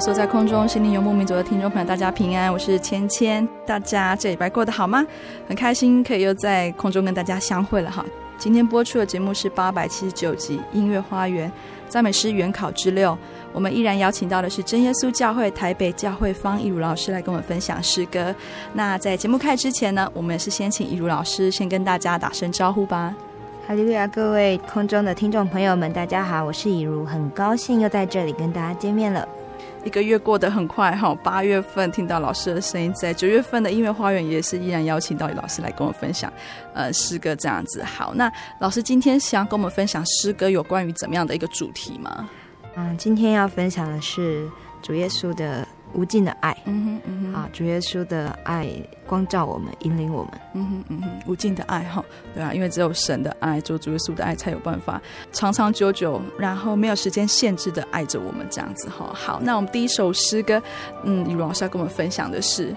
所在空中，心灵游牧民族的听众朋友，大家平安，我是芊芊。大家这礼拜过得好吗？很开心可以又在空中跟大家相会了哈。今天播出的节目是八百七十九集《音乐花园赞美诗原考之六》，我们依然邀请到的是真耶稣教会台北教会方一如老师来跟我们分享诗歌。那在节目开始之前呢，我们也是先请一如老师先跟大家打声招呼吧。哈利路亚，各位空中的听众朋友们，大家好，我是义儒，很高兴又在这里跟大家见面了。一个月过得很快哈，八月份听到老师的声音，在九月份的音乐花园也是依然邀请到老师来跟我分享，呃，诗歌这样子。好，那老师今天想跟我们分享诗歌有关于怎么样的一个主题吗？嗯，今天要分享的是主耶稣的。无尽的爱，嗯哼，嗯哼，啊，主耶稣的爱光照我们，引领我们，嗯哼，嗯哼，无尽的爱哈，对啊，因为只有神的爱，做主耶稣的爱才有办法长长久久，然后没有时间限制的爱着我们这样子哈。好，那我们第一首诗歌，嗯，雨荣老师要跟我们分享的是。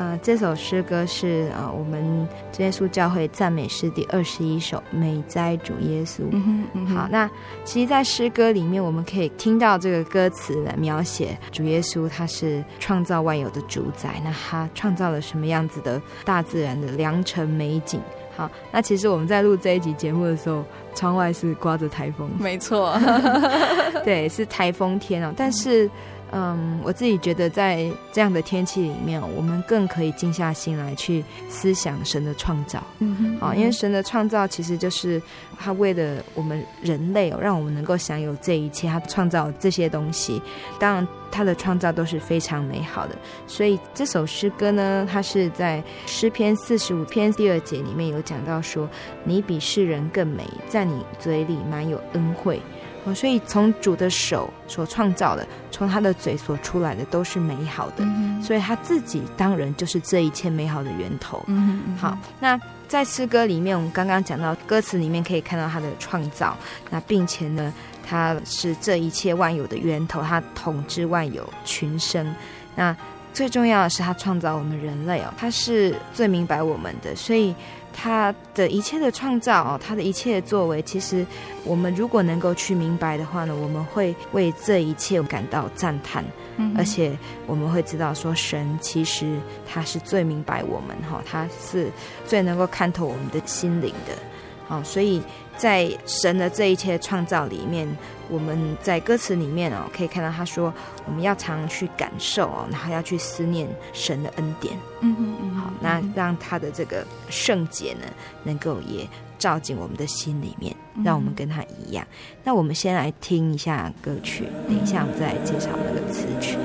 呃，这首诗歌是呃，我们真耶稣教会赞美诗第二十一首《美哉主耶稣》。好，那其实，在诗歌里面，我们可以听到这个歌词来描写主耶稣，他是创造万有的主宰。那他创造了什么样子的大自然的良辰美景？好，那其实我们在录这一集节目的时候，窗外是刮着台风。没错，对，是台风天哦。但是。嗯，我自己觉得在这样的天气里面，我们更可以静下心来去思想神的创造。嗯哼，啊，因为神的创造其实就是他为了我们人类哦，让我们能够享有这一切，他创造这些东西，当然他的创造都是非常美好的。所以这首诗歌呢，它是在诗篇四十五篇第二节里面有讲到说：“你比世人更美，在你嘴里满有恩惠。”哦，所以从主的手所创造的，从他的嘴所出来的都是美好的，嗯、所以他自己当然就是这一切美好的源头。嗯嗯、好，那在诗歌里面，我们刚刚讲到歌词里面可以看到他的创造，那并且呢，他是这一切万有的源头，他统治万有群生。那最重要的是，他创造我们人类哦，他是最明白我们的，所以。他的一切的创造哦，他的一切的作为，其实我们如果能够去明白的话呢，我们会为这一切感到赞叹，嗯、而且我们会知道说，神其实他是最明白我们哈，他是最能够看透我们的心灵的，好，所以在神的这一切创造里面。我们在歌词里面哦，可以看到他说，我们要常去感受哦，然后要去思念神的恩典。嗯嗯嗯，好，那让他的这个圣洁呢，能够也照进我们的心里面，让我们跟他一样。那我们先来听一下歌曲，等一下我们再来介绍那个词曲。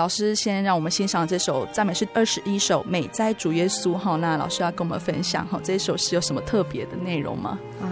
老师先让我们欣赏这首赞美诗二十一首《美哉主耶稣》哈。那老师要跟我们分享哈，这一首诗有什么特别的内容吗？啊，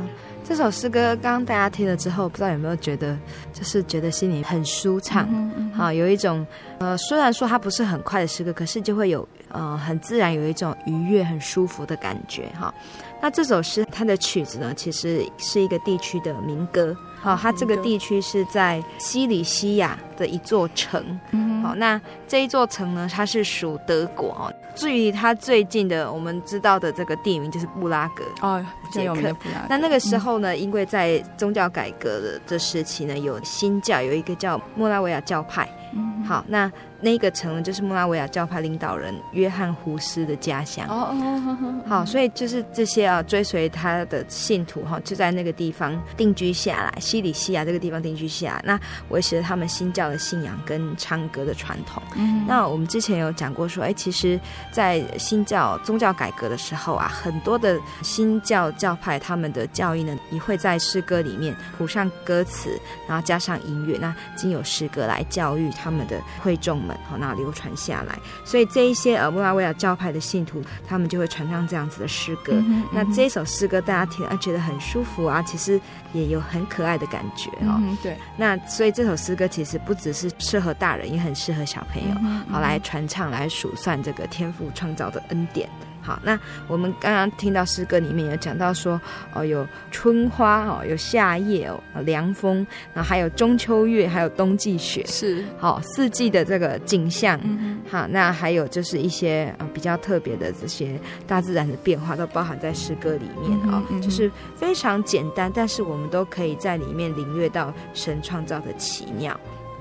这首诗歌刚刚大家听了之后，不知道有没有觉得，就是觉得心里很舒畅，好、嗯嗯嗯，有一种呃，虽然说它不是很快的诗歌，可是就会有呃很自然有一种愉悦、很舒服的感觉哈。那这首诗它的曲子呢，其实是一个地区的民歌。好，它这个地区是在西里西亚的一座城。嗯，好，那这一座城呢，它是属德国哦。至于它最近的，我们知道的这个地名就是布拉格哦，捷克。那那个时候呢，因为在宗教改革的这时期呢，有新教，有一个叫莫拉维亚教派。嗯，好，那。那个城呢，就是莫拉维亚教派领导人约翰胡斯的家乡。哦哦，好，所以就是这些啊，追随他的信徒哈，就在那个地方定居下来，西里西亚这个地方定居下来，那维持了他们新教的信仰跟唱歌的传统。嗯，那我们之前有讲过说，哎，其实，在新教宗教改革的时候啊，很多的新教教派他们的教义呢，也会在诗歌里面谱上歌词，然后加上音乐，那经由诗歌来教育他们的会众们。好，那流传下来，所以这一些呃穆拉维亚教派的信徒，他们就会传唱这样子的诗歌。嗯嗯、那这一首诗歌大家听啊觉得很舒服啊，其实也有很可爱的感觉哦。嗯、对，那所以这首诗歌其实不只是适合大人，也很适合小朋友，好来传唱，来数算这个天赋创造的恩典。好，那我们刚刚听到诗歌里面有讲到说，哦，有春花哦，有夏夜哦，凉风，然后还有中秋月，还有冬季雪，是好四季的这个景象。嗯、好，那还有就是一些啊比较特别的这些大自然的变化，都包含在诗歌里面啊、嗯哦，就是非常简单，但是我们都可以在里面领略到神创造的奇妙。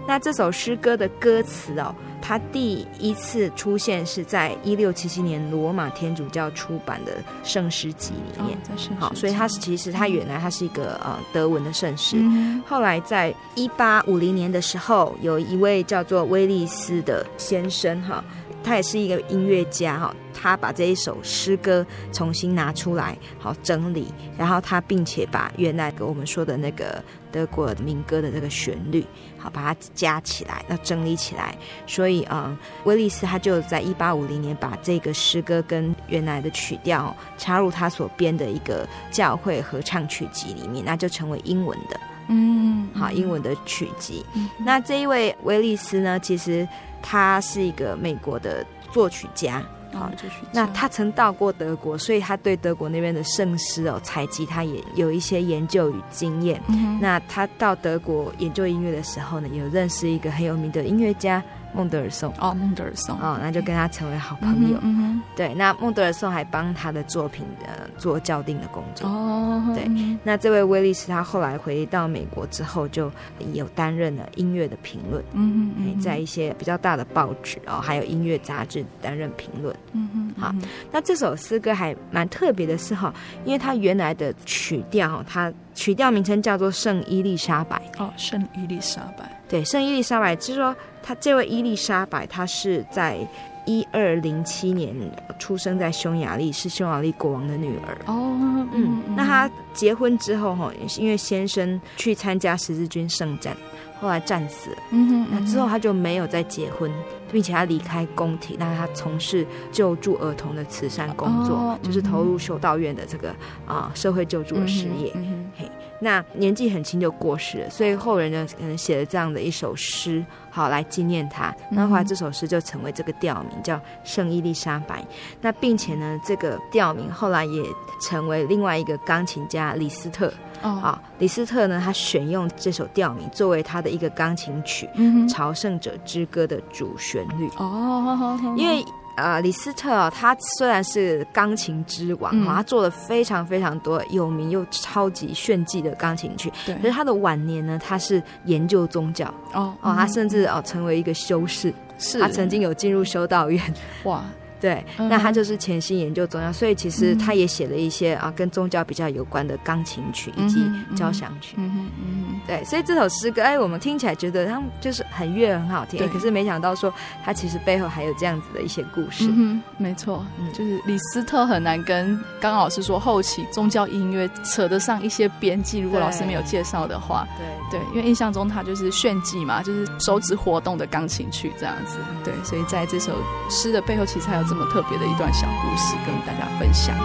那这首诗歌的歌词哦。它第一次出现是在一六七七年罗马天主教出版的圣诗集里面，哦、好，所以它是其实它原来它是一个呃德文的圣诗，嗯、后来在一八五零年的时候，有一位叫做威利斯的先生哈。他也是一个音乐家哈，他把这一首诗歌重新拿出来，好整理，然后他并且把原来给我们说的那个德国民歌的这个旋律，好把它加起来，要整理起来。所以嗯，威利斯他就在一八五零年把这个诗歌跟原来的曲调插入他所编的一个教会合唱曲集里面，那就成为英文的，嗯，好英文的曲集。嗯、那这一位威利斯呢，其实。他是一个美国的作曲家，好。那他曾到过德国，所以他对德国那边的圣诗哦采集，他也有一些研究与经验。嗯、那他到德国研究音乐的时候呢，有认识一个很有名的音乐家。孟德尔颂哦，孟德尔颂哦，那就跟他成为好朋友。嗯嗯、对，那孟德尔颂还帮他的作品呃做校订的工作。哦，对，嗯、那这位威利斯他后来回到美国之后，就有担任了音乐的评论。嗯嗯，在一些比较大的报纸哦，还有音乐杂志担任评论。嗯嗯，好，那这首诗歌还蛮特别的是哈，因为它原来的曲调，它曲调名称叫做圣伊丽莎白。哦，圣伊丽莎白。对，圣伊丽莎白，就是说。她这位伊丽莎白，她是在一二零七年出生在匈牙利，是匈牙利国王的女儿。哦，嗯，嗯，那她结婚之后，哈，因为先生去参加十字军圣战，后来战死了。嗯哼，那之后她就没有再结婚，并且她离开宫廷，那她从事救助儿童的慈善工作，哦、就是投入修道院的这个啊社会救助的事业。嘿。那年纪很轻就过世了，所以后人呢可能写了这样的一首诗，好来纪念他。那后来这首诗就成为这个调名，叫《圣伊丽莎白》。那并且呢，这个调名后来也成为另外一个钢琴家李斯特。哦，啊，李斯特呢，他选用这首调名作为他的一个钢琴曲《朝圣者之歌》的主旋律。哦，因为。呃，李斯特哦，他虽然是钢琴之王，嗯、他做了非常非常多有名又超级炫技的钢琴曲。对，可是他的晚年呢，他是研究宗教哦哦，他甚至哦成为一个修士，是他曾经有进入修道院。哇，对，那他就是潜心研究宗教，所以其实他也写了一些啊跟宗教比较有关的钢琴曲以及交响曲。嗯嗯嗯，对，所以这首诗歌，哎，我们听起来觉得他们就是很悦很好听，可是没想到说他其实背后还有这样子的一些故事。嗯，没错，嗯。就是李斯特很难跟刚刚老师说后期宗教音乐扯得上一些边际，如果老师没有介绍的话，对。对，因为印象中他就是炫技嘛，就是手指活动的钢琴曲这样子。对，所以在这首诗的背后，其实还有这么特别的一段小故事跟大家分享。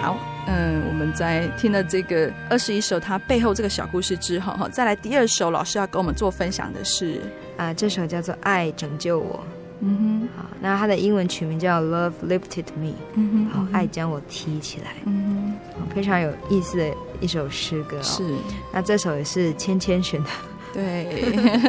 好，嗯，我们在听了这个二十一首它背后这个小故事之后，哈，再来第二首，老师要跟我们做分享的是啊，这首叫做《爱拯救我》。嗯哼，好，那它的英文曲名叫《Love Lifted Me》。嗯哼，好，爱将我提起来。非常有意思的一首诗歌哦。是，那这首也是千千选的。对，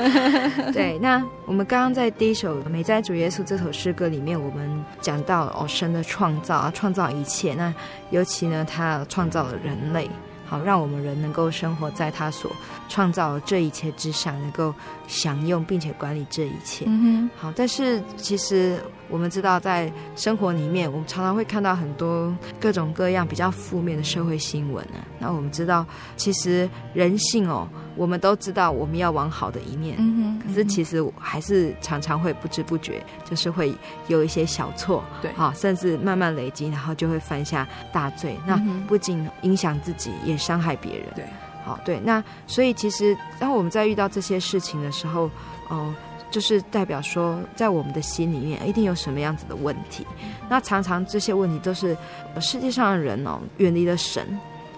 对。那我们刚刚在第一首《美在主耶稣》这首诗歌里面，我们讲到哦，神的创造啊，创造一切。那尤其呢，他创造了人类。好，让我们人能够生活在他所创造的这一切之上，能够享用并且管理这一切。嗯哼。好，但是其实我们知道，在生活里面，我们常常会看到很多各种各样比较负面的社会新闻呢。那我们知道，其实人性哦。我们都知道我们要往好的一面，嗯，可是其实还是常常会不知不觉，就是会有一些小错，对，好，甚至慢慢累积，然后就会犯下大罪。那不仅影响自己，也伤害别人。对，好，对，那所以其实当我们在遇到这些事情的时候，哦，就是代表说，在我们的心里面一定有什么样子的问题。那常常这些问题都是世界上的人哦，远离了神。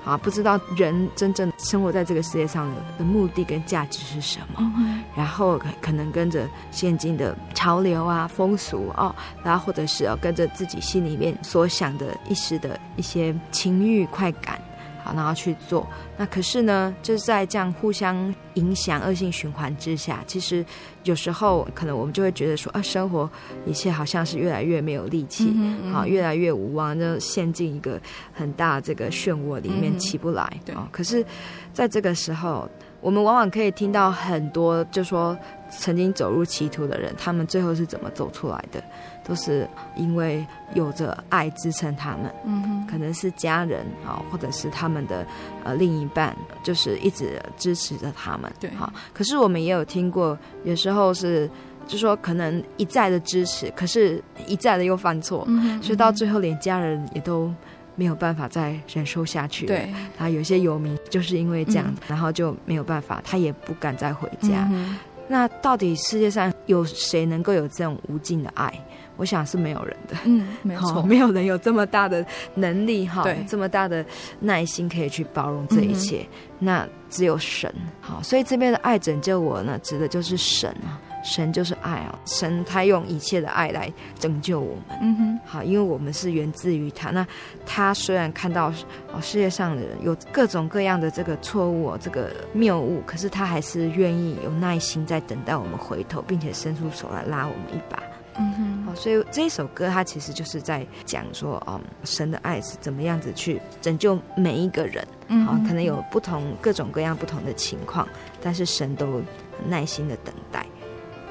啊，不知道人真正生活在这个世界上的目的跟价值是什么，嗯、然后可能跟着现今的潮流啊、风俗哦，然后或者是哦跟着自己心里面所想的一时的一些情欲快感。好，然后去做。那可是呢，就是在这样互相影响、恶性循环之下，其实有时候可能我们就会觉得说，啊，生活一切好像是越来越没有力气，嗯嗯好，越来越无望，就陷进一个很大这个漩涡里面起不来。对、嗯，可是在这个时候，我们往往可以听到很多，就说曾经走入歧途的人，他们最后是怎么走出来的。都是因为有着爱支撑他们，嗯哼，可能是家人啊，或者是他们的呃另一半，就是一直支持着他们，对，好。可是我们也有听过，有时候是，就说可能一再的支持，可是一再的又犯错，嗯哼，所以到最后连家人也都没有办法再忍受下去。对，他有些游民就是因为这样，嗯，然后就没有办法，他也不敢再回家。嗯，那到底世界上有谁能够有这种无尽的爱？我想是没有人的，嗯，没错，没有人有这么大的能力哈，这么大的耐心可以去包容这一切，嗯、那只有神，好，所以这边的爱拯救我呢，指的就是神啊，神就是爱啊，神他用一切的爱来拯救我们，嗯哼，好，因为我们是源自于他，那他虽然看到哦世界上的人有各种各样的这个错误，这个谬误，可是他还是愿意有耐心在等待我们回头，并且伸出手来拉我们一把。嗯哼，好，所以这一首歌它其实就是在讲说，嗯，神的爱是怎么样子去拯救每一个人，嗯，好，可能有不同各种各样不同的情况，但是神都很耐心的等待。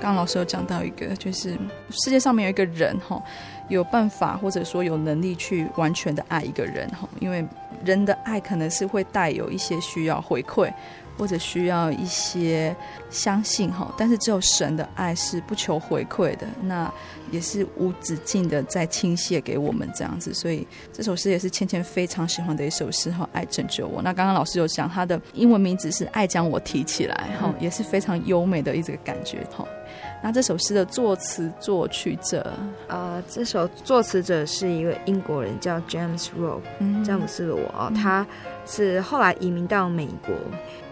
刚老师有讲到一个，就是世界上面有一个人哈，有办法或者说有能力去完全的爱一个人哈，因为人的爱可能是会带有一些需要回馈。或者需要一些相信哈，但是只有神的爱是不求回馈的，那也是无止境的在倾泻给我们这样子，所以这首诗也是芊芊非常喜欢的一首诗哈，爱拯救我。那刚刚老师有讲，他的英文名字是爱将我提起来哈，也是非常优美的一个感觉哈。那这首诗的作词作曲者，呃，这首作词者是一位英国人叫 James Rowe，詹姆斯罗啊，他是后来移民到美国。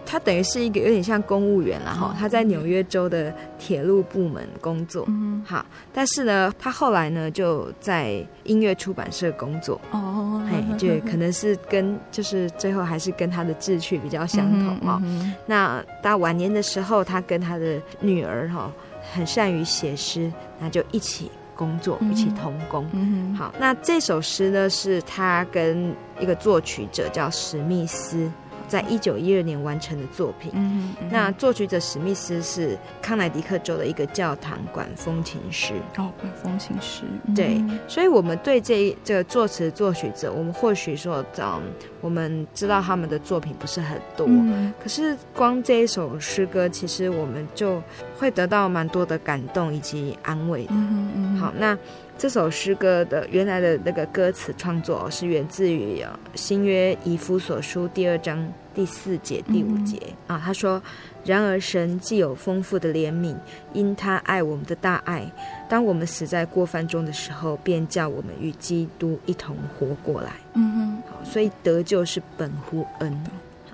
他等于是一个有点像公务员了哈，他在纽约州的铁路部门工作，嗯，好，但是呢，他后来呢就在音乐出版社工作，哦，嘿，就可能是跟就是最后还是跟他的志趣比较相同哦。那到晚年的时候，他跟他的女儿哈很善于写诗，那就一起工作，一起同工，嗯好，那这首诗呢是他跟一个作曲者叫史密斯。在一九一二年完成的作品。嗯嗯、那作曲者史密斯是康乃狄克州的一个教堂管风琴师。哦，管风琴师。对，嗯、所以我们对这这个作词作曲者，我们或许说，嗯，我们知道他们的作品不是很多，嗯、可是光这一首诗歌，其实我们就会得到蛮多的感动以及安慰的。嗯嗯、好，那。这首诗歌的原来的那个歌词创作是源自于《新约以弗所书》第二章第四节、第五节、嗯、啊。他说：“然而神既有丰富的怜悯，因他爱我们的大爱，当我们死在过犯中的时候，便叫我们与基督一同活过来。”嗯哼，好，所以得救是本乎恩。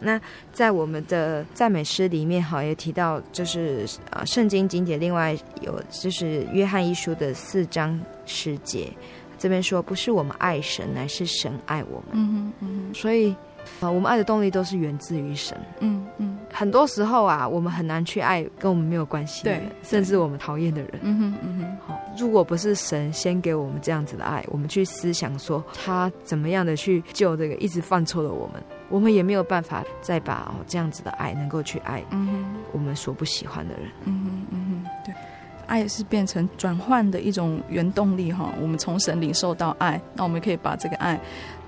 那在我们的赞美诗里面，哈，也提到就是啊，圣经经典，另外有就是约翰一书的四章十节，这边说不是我们爱神，乃是神爱我们。嗯哼，嗯哼，所以啊，我们爱的动力都是源自于神。嗯嗯，很多时候啊，我们很难去爱跟我们没有关系的人，甚至我们讨厌的人。嗯哼嗯哼，好，如果不是神先给我们这样子的爱，我们去思想说他怎么样的去救这个一直犯错的我们。我们也没有办法再把哦这样子的爱能够去爱，我们所不喜欢的人。嗯哼爱是变成转换的一种原动力哈。我们从神领受到爱，那我们可以把这个爱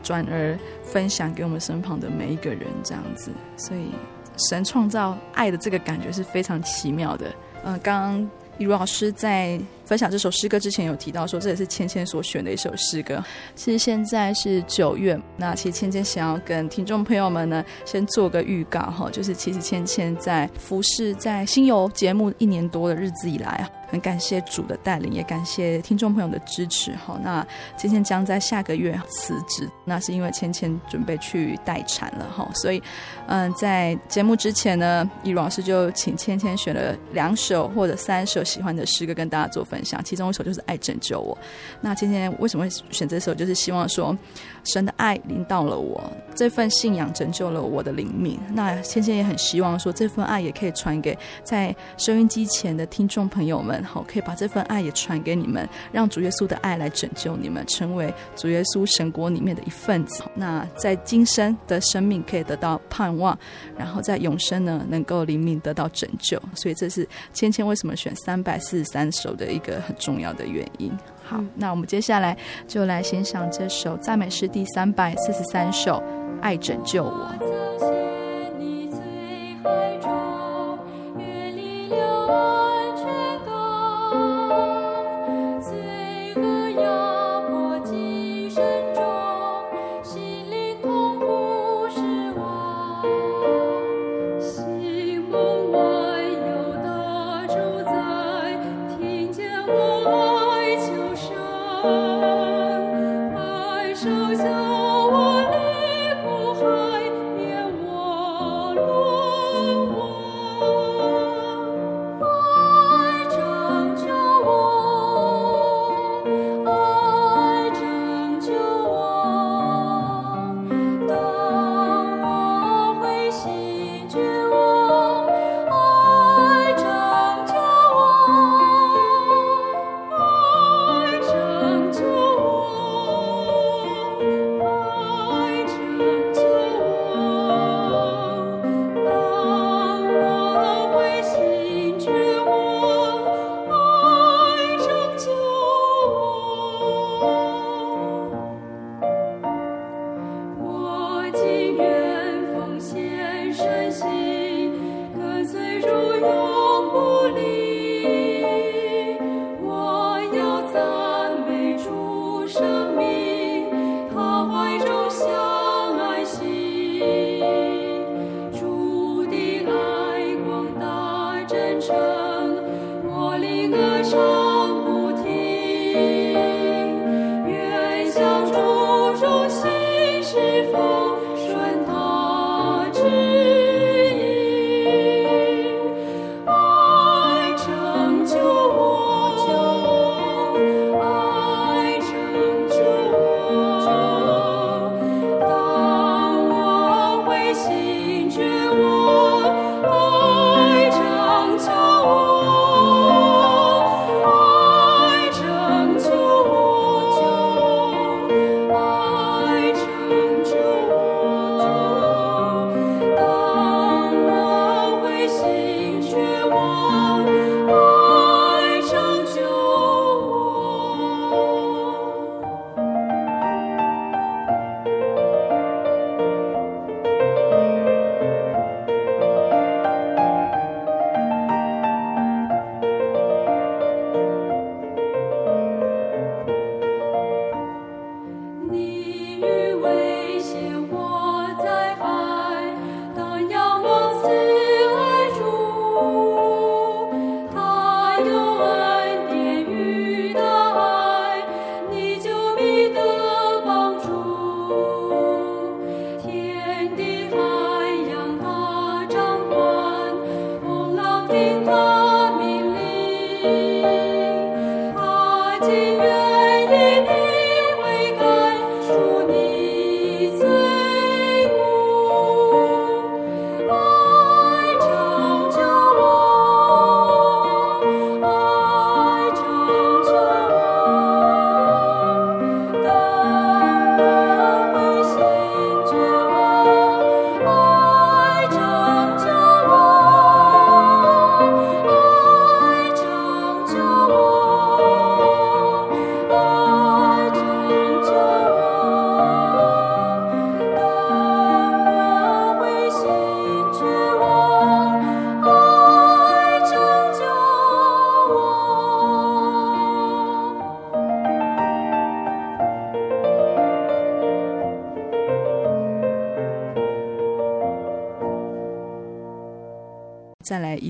转而分享给我们身旁的每一个人，这样子。所以神创造爱的这个感觉是非常奇妙的。嗯、呃，刚刚以如老师在分享这首诗歌之前有提到说，这也是芊芊所选的一首诗歌。其实现在是九月，那其实芊芊想要跟听众朋友们呢，先做个预告哈，就是其实芊芊在服侍在新游节目一年多的日子以来啊，很感谢主的带领，也感谢听众朋友的支持哈。那芊芊将在下个月辞职，那是因为芊芊准备去待产了哈，所以嗯，在节目之前呢，以如老师就请芊芊选了两首或者三首喜欢的诗歌跟大家做分享。其中一首就是《爱拯救我》。那芊芊为什么会选这首？就是希望说，神的爱临到了我，这份信仰拯救了我的灵命。那芊芊也很希望说，这份爱也可以传给在收音机前的听众朋友们，好，可以把这份爱也传给你们，让主耶稣的爱来拯救你们，成为主耶稣神国里面的一份子。那在今生的生命可以得到盼望，然后在永生呢，能够灵命得到拯救。所以这是芊芊为什么选三百四十三首的一个很重要的原因。好，嗯、那我们接下来就来欣赏这首赞美诗第三百四十三首《爱拯救我》。爱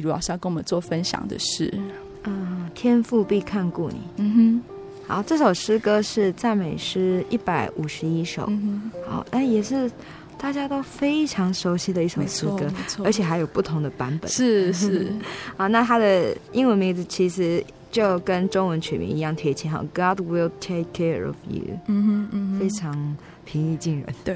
再来，以如老师要跟我们做分享的是，嗯，天赋必看顾你。嗯哼，好，这首诗歌是赞美诗一百五十一首。嗯哼，好，那也是大家都非常熟悉的一首诗歌，而且还有不同的版本。是是，啊，那它的英文名字其实就跟中文曲名一样贴切，哈，God will take care of you。嗯哼嗯哼，非常平易近人。对。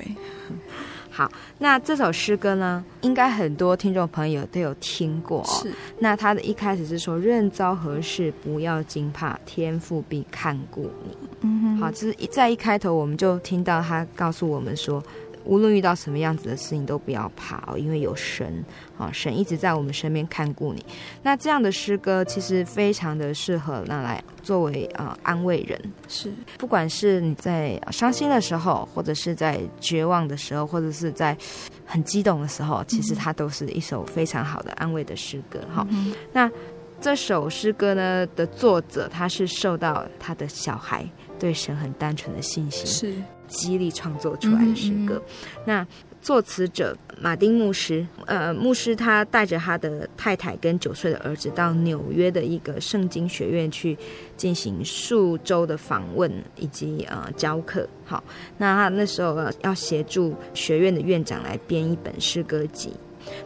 好，那这首诗歌呢，应该很多听众朋友都有听过哦。是。那他的一开始是说：“任遭何事，不要惊怕，天父必看顾你。”嗯哼。好，就是一在一开头我们就听到他告诉我们说。无论遇到什么样子的事情，都不要怕哦，因为有神啊，神一直在我们身边看顾你。那这样的诗歌其实非常的适合拿来作为啊安慰人。是，不管是你在伤心的时候，或者是在绝望的时候，或者是在很激动的时候，其实它都是一首非常好的安慰的诗歌。哈、嗯，那这首诗歌呢的作者，他是受到他的小孩对神很单纯的信心是。激励创作出来的诗歌，嗯嗯，那作词者马丁牧师，呃，牧师他带着他的太太跟九岁的儿子到纽约的一个圣经学院去进行数周的访问以及呃教课。好，那他那时候要协助学院的院长来编一本诗歌集。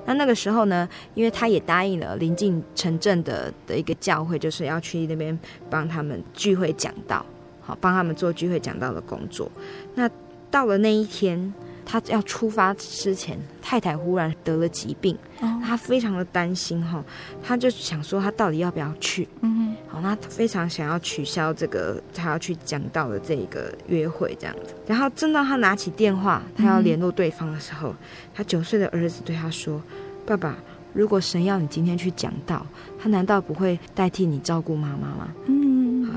那那个时候呢，因为他也答应了临近城镇的的一个教会，就是要去那边帮他们聚会讲道。好，帮他们做聚会讲到的工作。那到了那一天，他要出发之前，太太忽然得了疾病，哦、他非常的担心哈，他就想说他到底要不要去？嗯，好，他非常想要取消这个他要去讲到的这个约会这样子。然后正当他拿起电话，他要联络对方的时候，嗯、他九岁的儿子对他说：“爸爸，如果神要你今天去讲道，他难道不会代替你照顾妈妈吗？”嗯。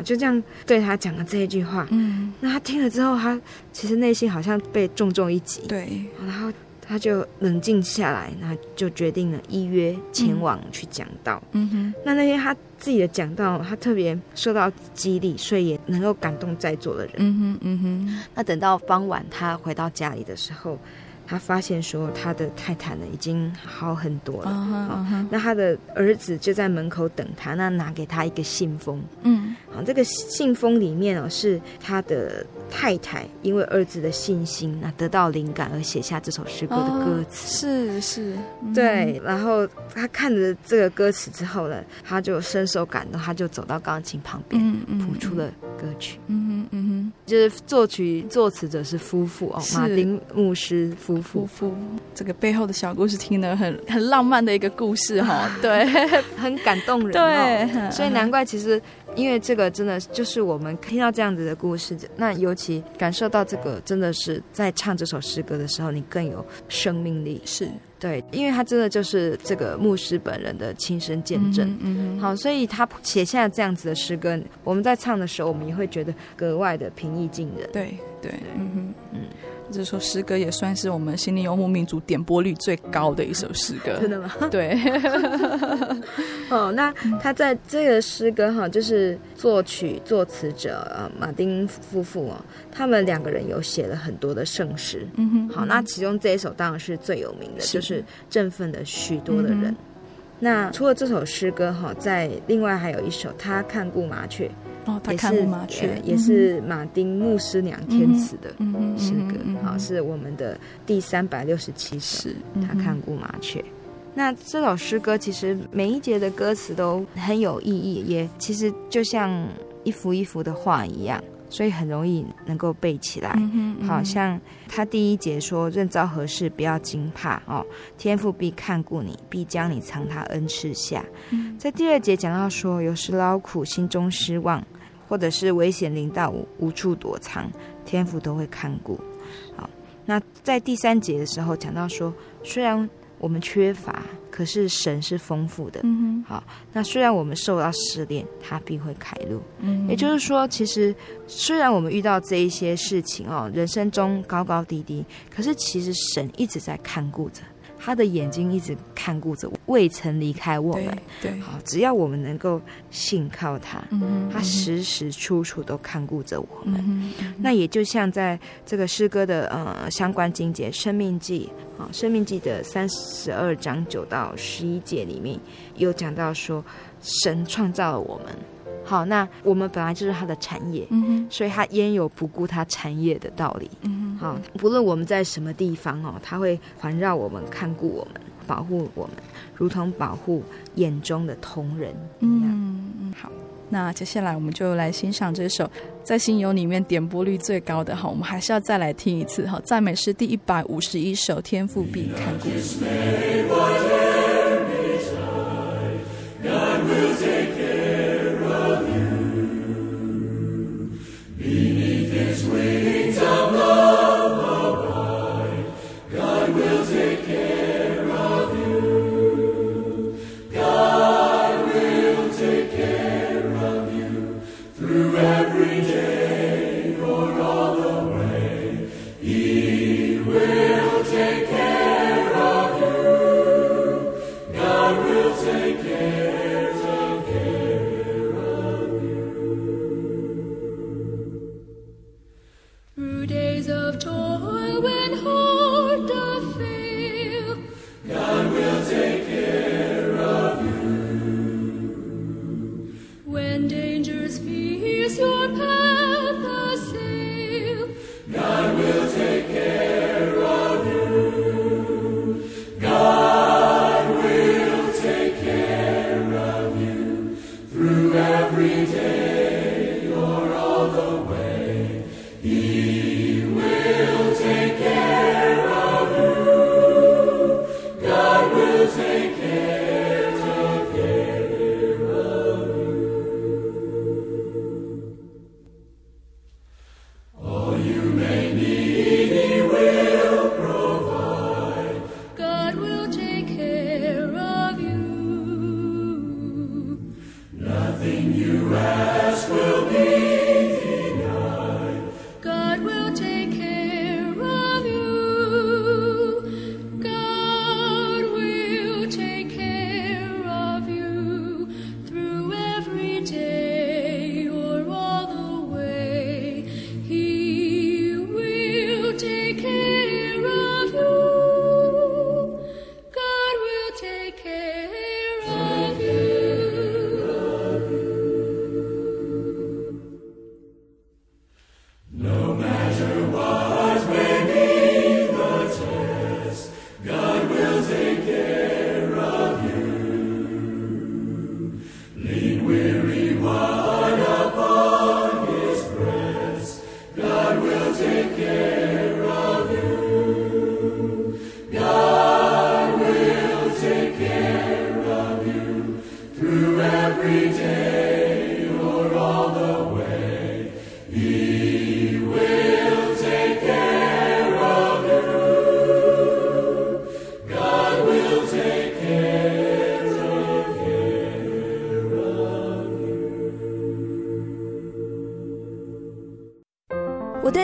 就这样对他讲了这一句话，嗯，那他听了之后，他其实内心好像被重重一击，对，然后他就冷静下来，然后就决定了依约前往去讲道，嗯哼，那那天他自己的讲道，他特别受到激励，所以也能够感动在座的人，嗯哼，嗯哼，那等到傍晚他回到家里的时候。他发现说，他的太太呢已经好很多了。Uh huh, uh huh. 那他的儿子就在门口等他，那拿给他一个信封。嗯，好，这个信封里面哦是他的太太因为儿子的信心，那得到灵感而写下这首诗歌的歌词。Uh, 是是，嗯、对。然后他看着这个歌词之后呢，他就深受感动，他就走到钢琴旁边，嗯嗯、谱出了歌曲。嗯哼嗯哼，就是作曲作词者是夫妇哦，是马丁牧师夫妇。夫妇，这个背后的小故事听得很很浪漫的一个故事哈，对，很感动人，对，所以难怪其实因为这个真的就是我们听到这样子的故事，那尤其感受到这个真的是在唱这首诗歌的时候，你更有生命力，是。对，因为他真的就是这个牧师本人的亲身见证，嗯，嗯好，所以他写下这样子的诗歌，我们在唱的时候，我们也会觉得格外的平易近人，对对，对。嗯哼。嗯。这首诗歌也算是我们心灵游牧民族点播率最高的一首诗歌，真的吗？对。哦，那他在这个诗歌哈，就是作曲作词者呃马丁夫妇哦，他们两个人有写了很多的圣诗。嗯哼。好，那其中这一首当然是最有名的，是就是振奋了许多的人。嗯、那除了这首诗歌哈，在另外还有一首，他看顾麻雀。哦，他看过麻雀，也是马丁牧师娘填词的诗歌，好，是我们的第三百六十七首。他看过麻雀。那这首诗歌其实每一节的歌词都很有意义，也其实就像一幅一幅的画一样，所以很容易能够背起来。好像他第一节说：“任遭何事，不要惊怕哦，天父必看顾你，必将你藏他恩赐下。”在第二节讲到说：“有时劳苦，心中失望。”或者是危险临到无无处躲藏，天父都会看顾。好，那在第三节的时候讲到说，虽然我们缺乏，可是神是丰富的。嗯哼。好，那虽然我们受到试炼，他必会开路。嗯。也就是说，其实虽然我们遇到这一些事情哦，人生中高高低低，可是其实神一直在看顾着，他的眼睛一直看顾着，未曾离开我们。对，对好，只要我们能够信靠他，嗯，他时时处处都看顾着我们。那也就像在这个诗歌的呃相关经节《生命记》啊，《生命记》的三十二章九到十一节里面有讲到说，神创造了我们。好，那我们本来就是他的产业，嗯，所以他焉有不顾他产业的道理？嗯好，不论我们在什么地方哦，他会环绕我们，看顾我们，保护我们，如同保护眼中的瞳人一样。嗯，好，那接下来我们就来欣赏这首在心游里面点播率最高的哈，我们还是要再来听一次哈，赞美诗第一百五十一首，天赋必看顾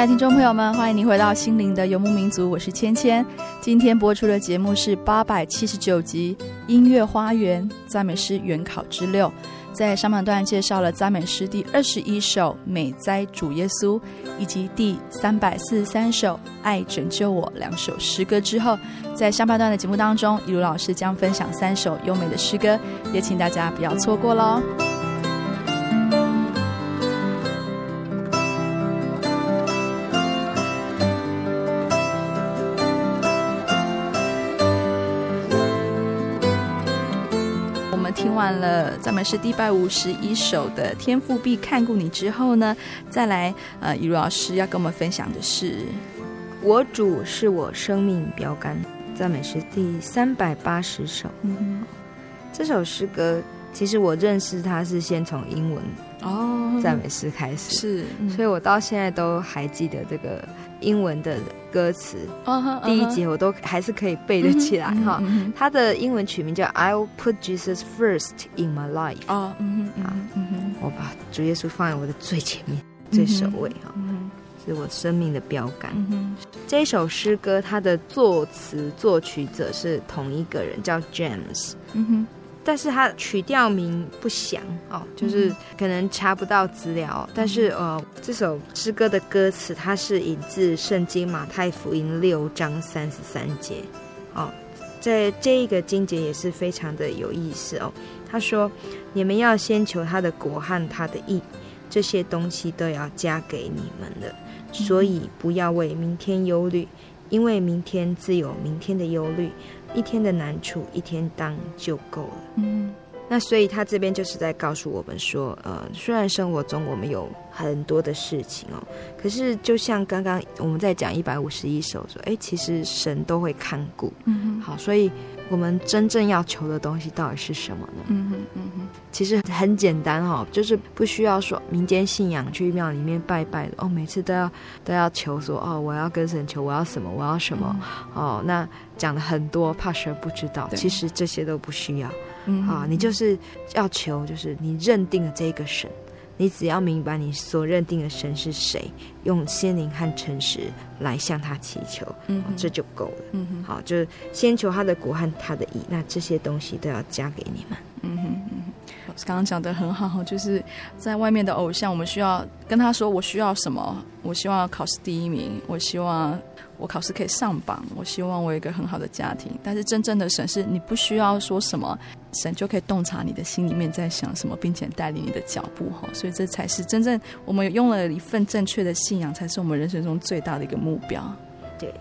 亲爱的听众朋友们，欢迎您回到心灵的游牧民族，我是芊芊。今天播出的节目是八百七十九集《音乐花园赞美诗原考之六》。在上半段介绍了赞美诗第二十一首《美哉主耶稣》，以及第三百四十三首《爱拯救我》两首诗歌之后，在下半段的节目当中，以如老师将分享三首优美的诗歌，也请大家不要错过喽。完了，赞美诗第一百五十一首的天赋必看顾你之后呢，再来，呃，以如老师要跟我们分享的是，我主是我生命标杆，赞美诗第三百八十首。嗯，这首诗歌其实我认识它是先从英文哦赞美诗开始，是，嗯，所以我到现在都还记得这个。英文的歌词，uh huh, uh huh. 第一节我都还是可以背得起来哈。它的英文曲名叫 "I'll put Jesus first in my life"。哦，我把主耶稣放在我的最前面、最首位哈，是我生命的标杆。这首诗歌它的作词作曲者是同一个人，叫 James。但是它曲调名不详哦，就是可能查不到资料。但是呃，这首诗歌的歌词它是引自圣经马太福音六章三十三节哦，在这一个经节也是非常的有意思哦。他说：“你们要先求他的国和他的义，这些东西都要加给你们的。所以不要为明天忧虑，因为明天自有明天的忧虑。”一天的难处，一天当就够了。嗯，那所以他这边就是在告诉我们说，呃，虽然生活中我们有很多的事情哦，可是就像刚刚我们在讲一百五十一首说，哎，其实神都会看顾。嗯哼，好，所以。我们真正要求的东西到底是什么呢？嗯哼，嗯哼，其实很简单哈、哦，就是不需要说民间信仰去庙里面拜拜哦，每次都要都要求说哦，我要跟神求，我要什么，我要什么、嗯、哦。那讲的很多，怕神不知道，其实这些都不需要。嗯，啊，你就是要求，就是你认定了这个神。你只要明白你所认定的神是谁，用心灵和诚实来向他祈求，嗯哼，这就够了。嗯哼，好，就是先求他的国和他的义，那这些东西都要加给你们。嗯哼，嗯哼，老师刚刚讲的很好，就是在外面的偶像，我们需要跟他说，我需要什么？我希望考试第一名，我希望。我考试可以上榜，我希望我有一个很好的家庭。但是真正的神是，你不需要说什么，神就可以洞察你的心里面在想什么，并且带领你的脚步哈。所以这才是真正我们用了一份正确的信仰，才是我们人生中最大的一个目标。对，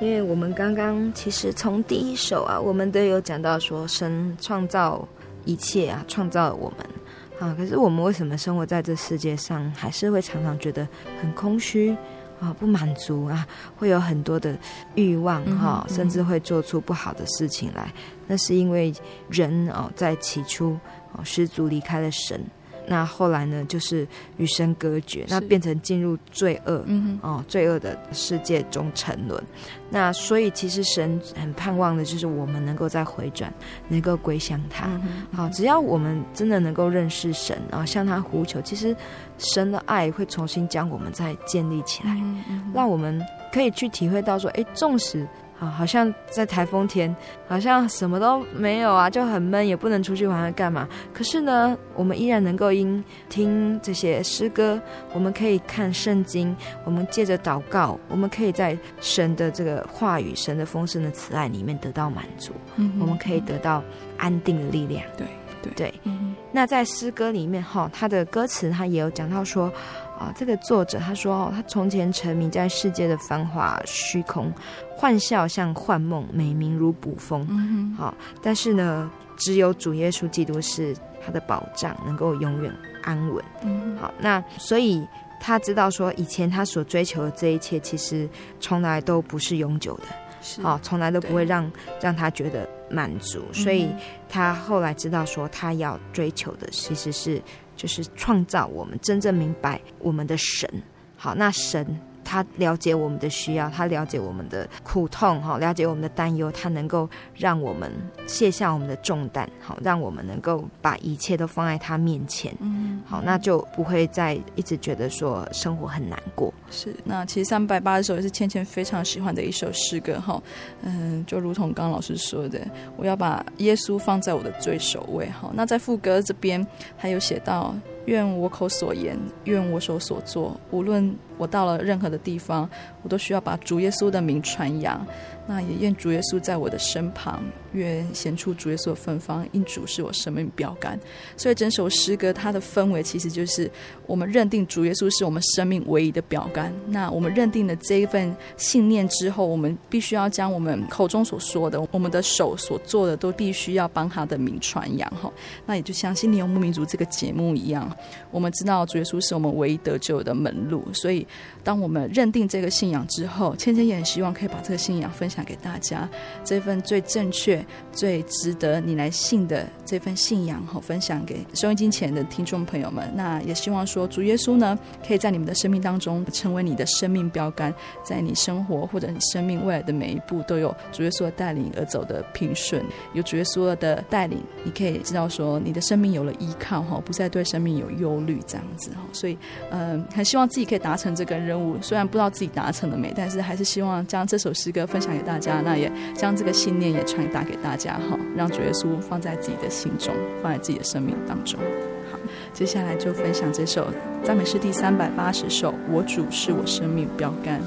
因为我们刚刚其实从第一首啊，我们都有讲到说，神创造一切啊，创造了我们啊。可是我们为什么生活在这世界上，还是会常常觉得很空虚？啊，不满足啊，会有很多的欲望哈，甚至会做出不好的事情来。那是因为人哦，在起初哦，失足离开了神。那后来呢，就是与神隔绝，那变成进入罪恶，嗯哼，哦，罪恶的世界中沉沦。那所以其实神很盼望的就是我们能够再回转，能够归向他。好，只要我们真的能够认识神啊，向他呼求，其实神的爱会重新将我们再建立起来，让我们可以去体会到说，哎，纵使。啊，好像在台风天，好像什么都没有啊，就很闷，也不能出去玩，干嘛？可是呢，我们依然能够因听这些诗歌，我们可以看圣经，我们借着祷告，我们可以在神的这个话语、神的丰盛的慈爱里面得到满足，嗯，我们可以得到安定的力量。对对对。嗯、那在诗歌里面，哈，他的歌词他也有讲到说。啊，这个作者他说哦，他从前沉迷在世界的繁华虚空，幻笑像幻梦，美名如捕风。好，但是呢，只有主耶稣基督是他的保障，能够永远安稳。嗯，好，那所以他知道说，以前他所追求的这一切，其实从来都不是永久的，是，好，从来都不会让让他觉得满足。所以他后来知道说，他要追求的其实是。就是创造我们，真正明白我们的神。好，那神他了解我们的需要，他了解我们的苦痛，哈，了解我们的担忧，他能够让我们卸下我们的重担，好，让我们能够把一切都放在他面前，嗯，好，那就不会再一直觉得说生活很难过。是，那其实三百八十首也是芊芊非常喜欢的一首诗歌，哈，嗯，就如同刚刚老师说的，我要把耶稣放在我的最首位，哈，那在副歌这边还有写到。愿我口所言，愿我手所做，无论我到了任何的地方，我都需要把主耶稣的名传扬。那也愿主耶稣在我的身旁，愿显出主耶稣的芬芳，因主是我生命标杆。所以整首诗歌它的氛围其实就是我们认定主耶稣是我们生命唯一的标杆。那我们认定了这一份信念之后，我们必须要将我们口中所说的，我们的手所做的，都必须要帮他的名传扬。哈，那也就像《心灵游牧民族》这个节目一样，我们知道主耶稣是我们唯一得救的门路。所以，当我们认定这个信仰之后，千千也很希望可以把这个信仰分享。给大家这份最正确、最值得你来信的这份信仰，好分享给收音机前的听众朋友们。那也希望说，主耶稣呢，可以在你们的生命当中成为你的生命标杆，在你生活或者你生命未来的每一步，都有主耶稣的带领而走的平顺。有主耶稣的带领，你可以知道说，你的生命有了依靠，哈，不再对生命有忧虑这样子，哈。所以，嗯，很希望自己可以达成这个任务。虽然不知道自己达成了没，但是还是希望将这首诗歌分享给。大家，那也将这个信念也传达给大家哈，让主耶稣放在自己的心中，放在自己的生命当中。好，接下来就分享这首赞美诗第三百八十首，我主是我生命标杆。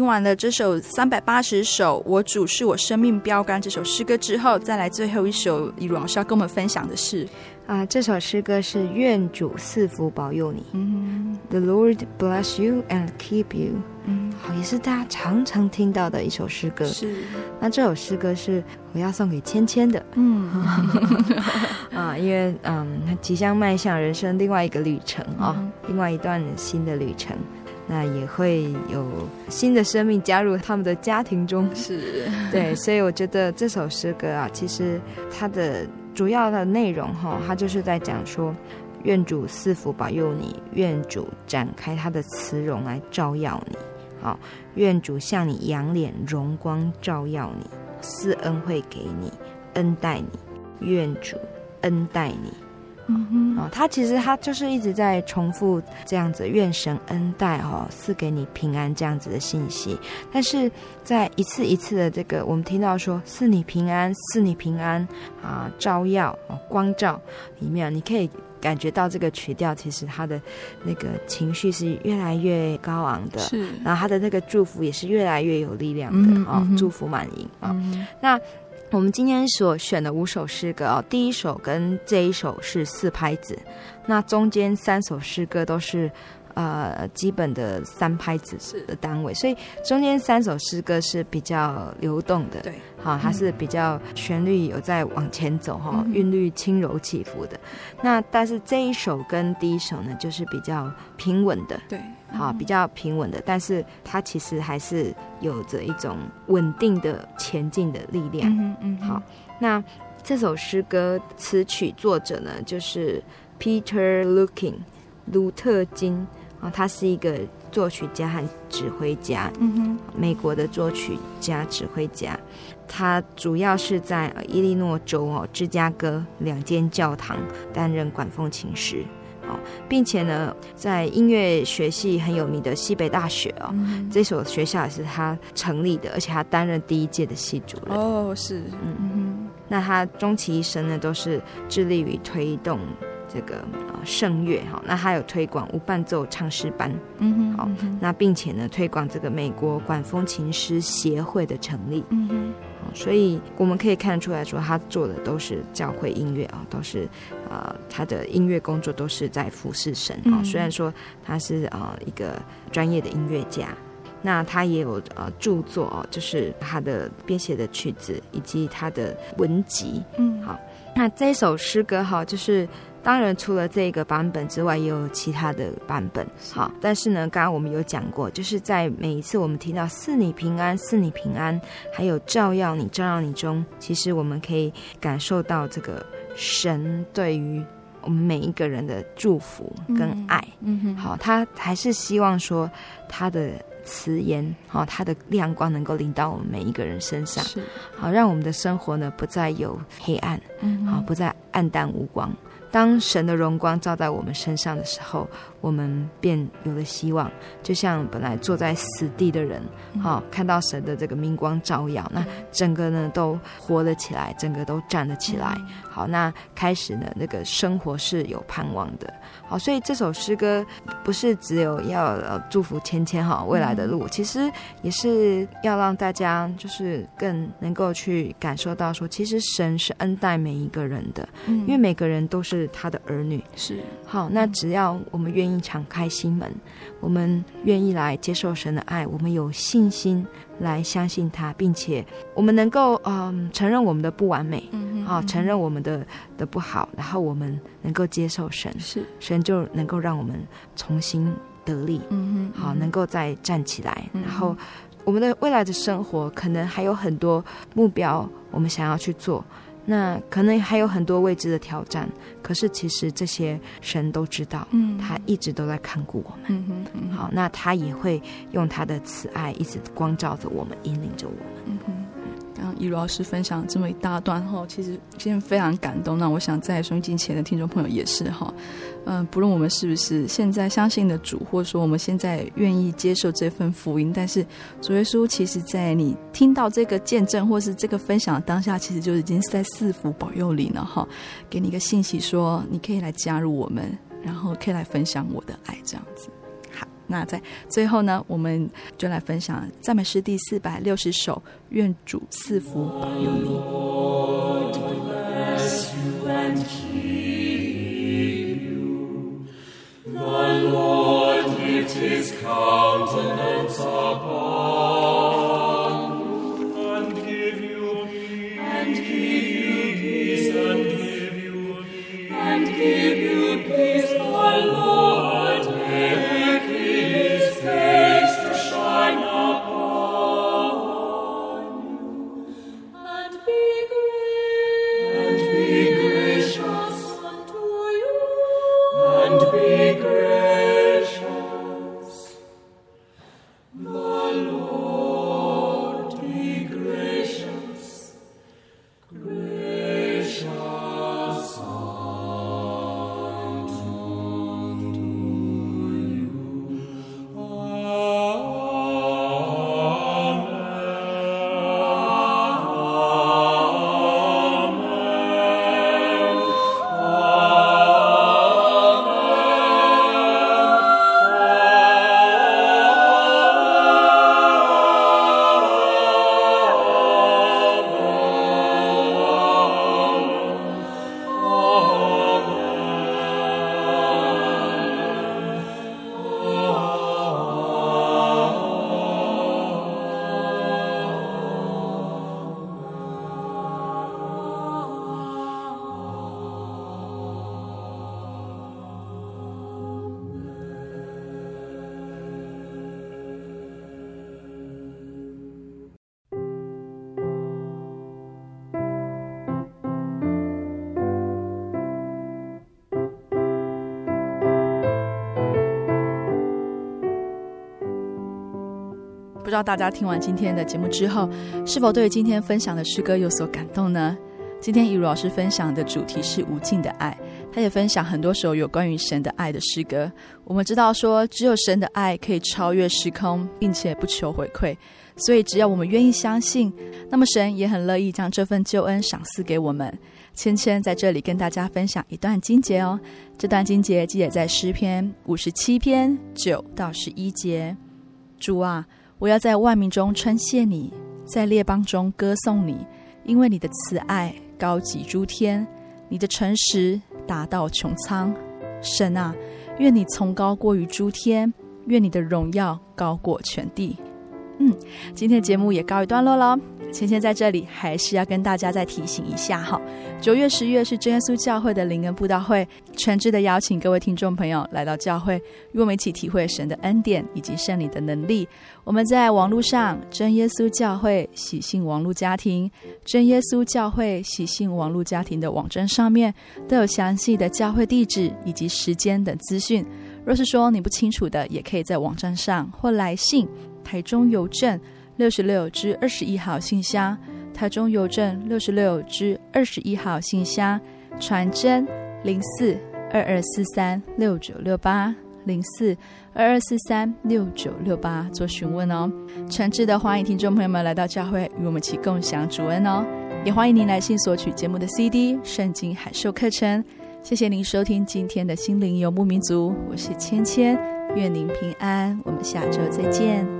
听完了这首三百八十首，我主是我生命标杆这首诗歌之后，再来最后一首，以如老师要跟我们分享的是啊、呃，这首诗歌是愿主赐福保佑你。嗯，The Lord bless you and keep you。嗯，好，也是大家常常听到的一首诗歌。是，那这首诗歌是我要送给芊芊的。嗯，啊，因为嗯，他即将迈向人生另外一个旅程啊、另外一段新的旅程。那也会有新的生命加入他们的家庭中，是 对，所以我觉得这首诗歌啊，其实它的主要的内容哈，它就是在讲说，愿主赐福保佑你，愿主展开他的慈容来照耀你，好，愿主向你仰脸荣光照耀你，赐恩惠给你，恩待你，愿主恩待你。嗯哼，哦，他其实他就是一直在重复这样子，愿神恩待哦，赐给你平安这样子的信息。但是在一次一次的这个，我们听到说赐你平安，赐你平安啊，照耀光照里面，你可以感觉到这个曲调其实他的那个情绪是越来越高昂的，是，然后他的那个祝福也是越来越有力量的啊、嗯哦，祝福满盈啊、那。我们今天所选的五首诗歌啊，第一首跟这一首是四拍子，那中间三首诗歌都是呃基本的三拍子的单位，所以中间三首诗歌是比较流动的，对，好，它是比较旋律有在往前走哈，韵律轻柔起伏的。那但是这一首跟第一首呢，就是比较平稳的，对。好，比较平稳的，但是它其实还是有着一种稳定的前进的力量。嗯嗯。好，那这首诗歌词曲作者呢，就是 Peter Looking，鲁特金啊，他是一个作曲家和指挥家。嗯哼。美国的作曲家、指挥家，他主要是在伊利诺州哦，芝加哥两间教堂担任管风琴师。并且呢，在音乐学系很有名的西北大学哦，嗯、这所学校也是他成立的，而且他担任第一届的系主任。哦，是，嗯嗯。那他终其一生呢，都是致力于推动这个呃圣乐哈。那他有推广无伴奏唱诗班，嗯哼，好，那并且呢，推广这个美国管风琴师协会的成立，嗯哼。所以我们可以看出来说，他做的都是教会音乐啊，都是呃他的音乐工作都是在服侍神啊。虽然说他是呃一个专业的音乐家，那他也有呃著作哦，就是他的编写的曲子以及他的文集。嗯，好，那这首诗歌哈，就是。当然，除了这个版本之外，也有其他的版本。好，但是呢，刚刚我们有讲过，就是在每一次我们提到“赐你平安，赐你平安”，还有“照耀你，照耀你”中，其实我们可以感受到这个神对于我们每一个人的祝福跟爱。嗯哼，好，他还是希望说他的慈言，好，他的亮光能够临到我们每一个人身上，是好，让我们的生活呢不再有黑暗，嗯，好，不再暗淡无光。当神的荣光照在我们身上的时候，我们便有了希望。就像本来坐在死地的人，好、哦、看到神的这个明光照耀，那整个呢都活了起来，整个都站了起来。好，那开始呢，那个生活是有盼望的。好，所以这首诗歌不是只有要呃祝福芊芊哈未来的路，其实也是要让大家就是更能够去感受到说，其实神是恩待每一个人的，因为每个人都是他的儿女。是，好，那只要我们愿意敞开心门，我们愿意来接受神的爱，我们有信心来相信他，并且我们能够嗯承认我们的不完美，嗯好，承认我们的的不好，然后我们能够接受神，是。神就能够让我们重新得力，嗯哼好，能够再站起来，然后我们的未来的生活可能还有很多目标，我们想要去做。那可能还有很多未知的挑战，可是其实这些神都知道，嗯，他一直都在看顾我们，嗯哼，嗯哼，好，那他也会用他的慈爱一直光照着我们，引领着我们，嗯哼。刚以如老师分享这么一大段后，其实今天非常感动。那我想在收音机前的听众朋友也是哈，嗯、不论我们是不是现在相信的主，或者说我们现在愿意接受这份福音，但是主耶稣其实在你听到这个见证或是这个分享的当下，其实就已经是在赐福保佑你了哈，给你一个信息说你可以来加入我们，然后可以来分享我的爱这样子。那在最后呢，我们就来分享赞美诗第四百六十首，愿主赐福保佑你。不知道大家听完今天的节目之后，是否对今天分享的诗歌有所感动呢？今天以如老师分享的主题是无尽的爱，他也分享很多首有关于神的爱的诗歌。我们知道说，只有神的爱可以超越时空，并且不求回馈。所以，只要我们愿意相信，那么神也很乐意将这份救恩赏赐给我们。芊芊在这里跟大家分享一段经节哦，这段经节记载在诗篇五十七篇九到十一节。主啊。我要在万民中称谢你，在列邦中歌颂你，因为你的慈爱高及诸天，你的诚实达到穹苍。神啊，愿你崇高过于诸天，愿你的荣耀高过全地。嗯，今天的节目也告一段落了。芊芊在这里还是要跟大家再提醒一下哈，九月、十月是真耶稣教会的灵恩布道会，诚挚的邀请各位听众朋友来到教会，与我们一起体会神的恩典以及圣灵的能力。我们在网络上真耶稣教会喜信网络家庭、真耶稣教会喜信网络家庭的网站上面都有详细的教会地址以及时间等资讯。若是说你不清楚的，也可以在网站上或来信台中邮政。六十六至二十一号信箱，台中邮政六十六至二十一号信箱，传真零四二二四三六九六八零四二二四三六九六八做询问哦。诚挚的欢迎听众朋友们来到教会与我们一起共享主恩哦，也欢迎您来信索取节目的 CD、圣经函授课程。谢谢您收听今天的心灵游牧民族，我是芊芊，愿您平安，我们下周再见。